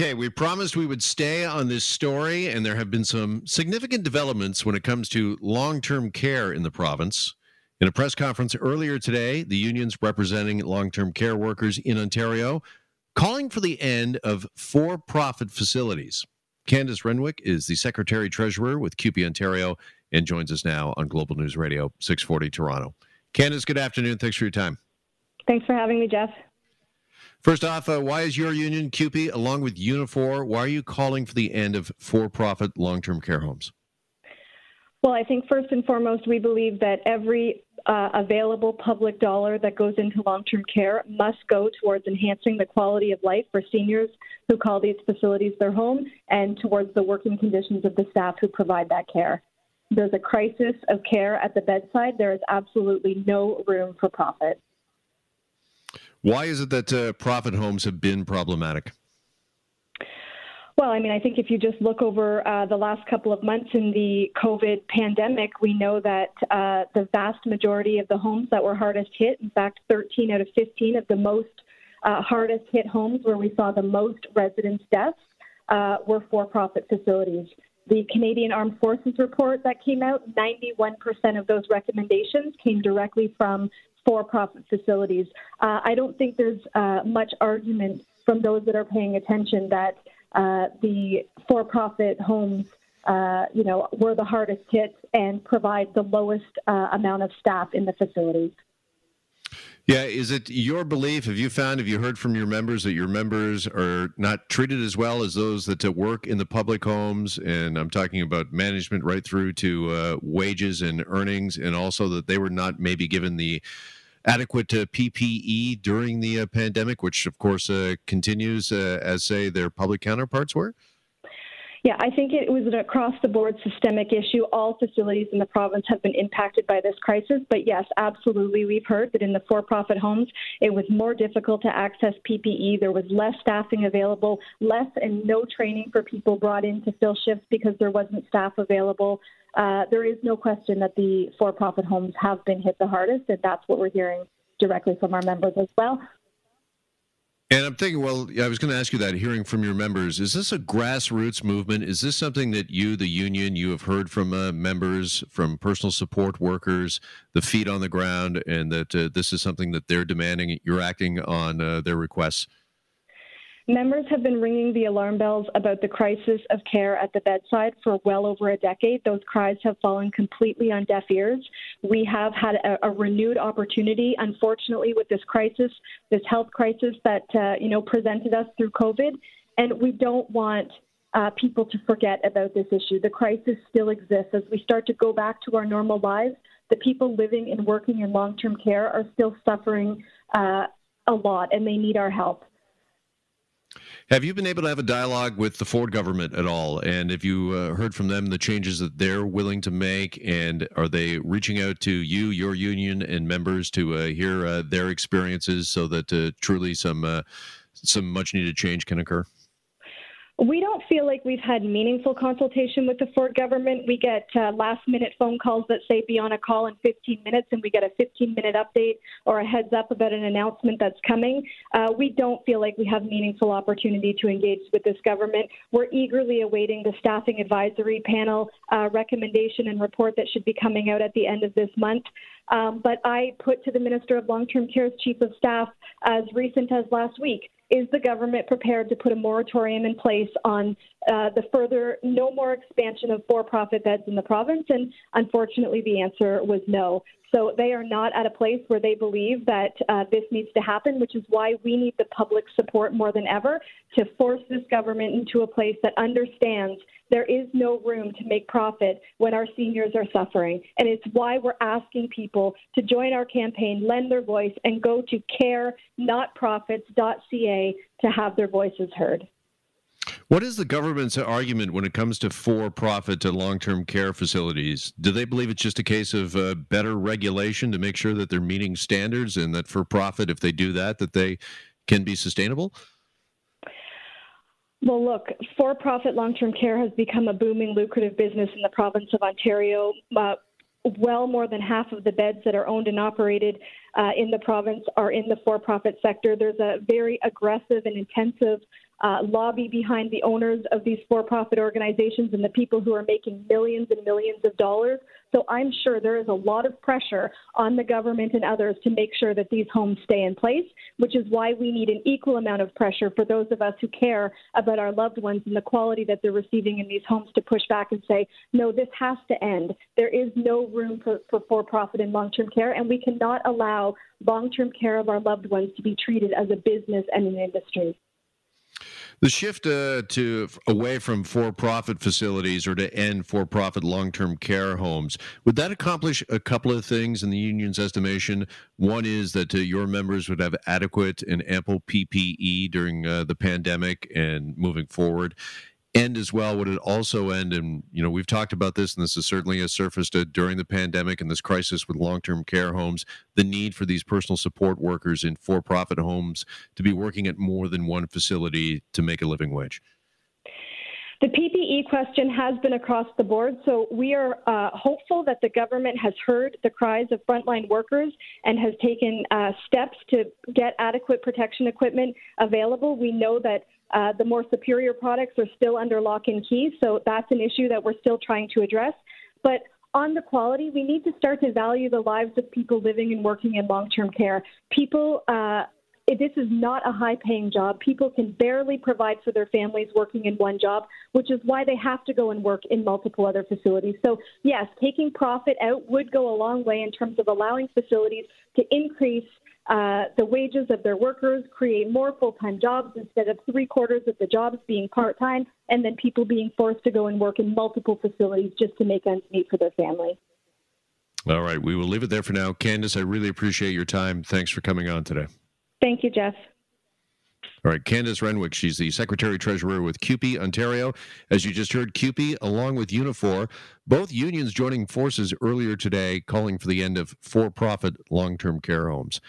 Okay, we promised we would stay on this story, and there have been some significant developments when it comes to long term care in the province. In a press conference earlier today, the unions representing long term care workers in Ontario calling for the end of for profit facilities. Candace Rennick is the Secretary Treasurer with CUPE Ontario and joins us now on Global News Radio 640 Toronto. Candace, good afternoon. Thanks for your time. Thanks for having me, Jeff. First off, uh, why is your union, CUPE, along with Unifor, why are you calling for the end of for profit long term care homes? Well, I think first and foremost, we believe that every uh, available public dollar that goes into long term care must go towards enhancing the quality of life for seniors who call these facilities their home and towards the working conditions of the staff who provide that care. There's a crisis of care at the bedside. There is absolutely no room for profit. Why is it that uh, profit homes have been problematic? Well, I mean, I think if you just look over uh, the last couple of months in the COVID pandemic, we know that uh, the vast majority of the homes that were hardest hit, in fact, 13 out of 15 of the most uh, hardest hit homes where we saw the most residents' deaths, uh, were for profit facilities. The Canadian Armed Forces report that came out, 91% of those recommendations came directly from for profit facilities. Uh, I don't think there's uh, much argument from those that are paying attention that uh, the for profit homes. Uh, you know, were the hardest hit and provide the lowest uh, amount of staff in the facilities. Yeah, is it your belief? Have you found, have you heard from your members that your members are not treated as well as those that work in the public homes? And I'm talking about management right through to uh, wages and earnings, and also that they were not maybe given the adequate uh, PPE during the uh, pandemic, which of course uh, continues uh, as, say, their public counterparts were? Yeah, I think it was an across the board systemic issue. All facilities in the province have been impacted by this crisis. But yes, absolutely, we've heard that in the for profit homes, it was more difficult to access PPE. There was less staffing available, less and no training for people brought in to fill shifts because there wasn't staff available. Uh, there is no question that the for profit homes have been hit the hardest, and that's what we're hearing directly from our members as well. And I'm thinking, well, I was going to ask you that, hearing from your members, is this a grassroots movement? Is this something that you, the union, you have heard from uh, members, from personal support workers, the feet on the ground, and that uh, this is something that they're demanding? You're acting on uh, their requests? Members have been ringing the alarm bells about the crisis of care at the bedside for well over a decade. Those cries have fallen completely on deaf ears. We have had a, a renewed opportunity, unfortunately, with this crisis, this health crisis that uh, you know presented us through COVID, and we don't want. Uh, people to forget about this issue. The crisis still exists. As we start to go back to our normal lives, the people living and working in long term care are still suffering uh, a lot, and they need our help. Have you been able to have a dialogue with the Ford government at all? And have you uh, heard from them the changes that they're willing to make? And are they reaching out to you, your union, and members to uh, hear uh, their experiences so that uh, truly some uh, some much needed change can occur? We don't feel like we've had meaningful consultation with the Ford government. We get uh, last minute phone calls that say be on a call in 15 minutes, and we get a 15 minute update or a heads up about an announcement that's coming. Uh, we don't feel like we have meaningful opportunity to engage with this government. We're eagerly awaiting the staffing advisory panel uh, recommendation and report that should be coming out at the end of this month. Um, but I put to the Minister of Long Term Care's Chief of Staff as recent as last week is the government prepared to put a moratorium in place on uh, the further no more expansion of for profit beds in the province? And unfortunately, the answer was no. So they are not at a place where they believe that uh, this needs to happen, which is why we need the public support more than ever to force this government into a place that understands there is no room to make profit when our seniors are suffering. And it's why we're asking people to join our campaign, lend their voice, and go to carenotprofits.ca to have their voices heard. What is the government's argument when it comes to for-profit and long-term care facilities? Do they believe it's just a case of uh, better regulation to make sure that they're meeting standards, and that for-profit, if they do that, that they can be sustainable? Well, look, for profit long term care has become a booming, lucrative business in the province of Ontario. Uh, well more than half of the beds that are owned and operated uh, in the province are in the for profit sector. There's a very aggressive and intensive uh, lobby behind the owners of these for profit organizations and the people who are making millions and millions of dollars. So I'm sure there is a lot of pressure on the government and others to make sure that these homes stay in place, which is why we need an equal amount of pressure for those of us who care about our loved ones and the quality that they're receiving in these homes to push back and say, no, this has to end. There is no room for for profit in long term care, and we cannot allow long term care of our loved ones to be treated as a business and an industry. The shift uh, to away from for-profit facilities or to end for-profit long-term care homes would that accomplish a couple of things in the union's estimation? One is that uh, your members would have adequate and ample PPE during uh, the pandemic and moving forward, end as well? Would it also end? And you know, we've talked about this, and this is certainly has surfaced uh, during the pandemic and this crisis with long-term care homes. The need for these personal support workers in for-profit homes to be working at more than one facility to make a living wage. The PPE question has been across the board, so we are uh, hopeful that the government has heard the cries of frontline workers and has taken uh, steps to get adequate protection equipment available. We know that uh, the more superior products are still under lock and key, so that's an issue that we're still trying to address. But on the quality, we need to start to value the lives of people living and working in long term care. People, uh, this is not a high paying job. People can barely provide for their families working in one job, which is why they have to go and work in multiple other facilities. So, yes, taking profit out would go a long way in terms of allowing facilities to increase uh, the wages of their workers, create more full time jobs instead of three quarters of the jobs being part time, and then people being forced to go and work in multiple facilities just to make ends meet for their family. All right, we will leave it there for now. Candace, I really appreciate your time. Thanks for coming on today. Thank you, Jeff. All right, Candace Rennick, she's the Secretary Treasurer with CUPE Ontario. As you just heard, CUPE, along with Unifor, both unions joining forces earlier today, calling for the end of for profit long term care homes.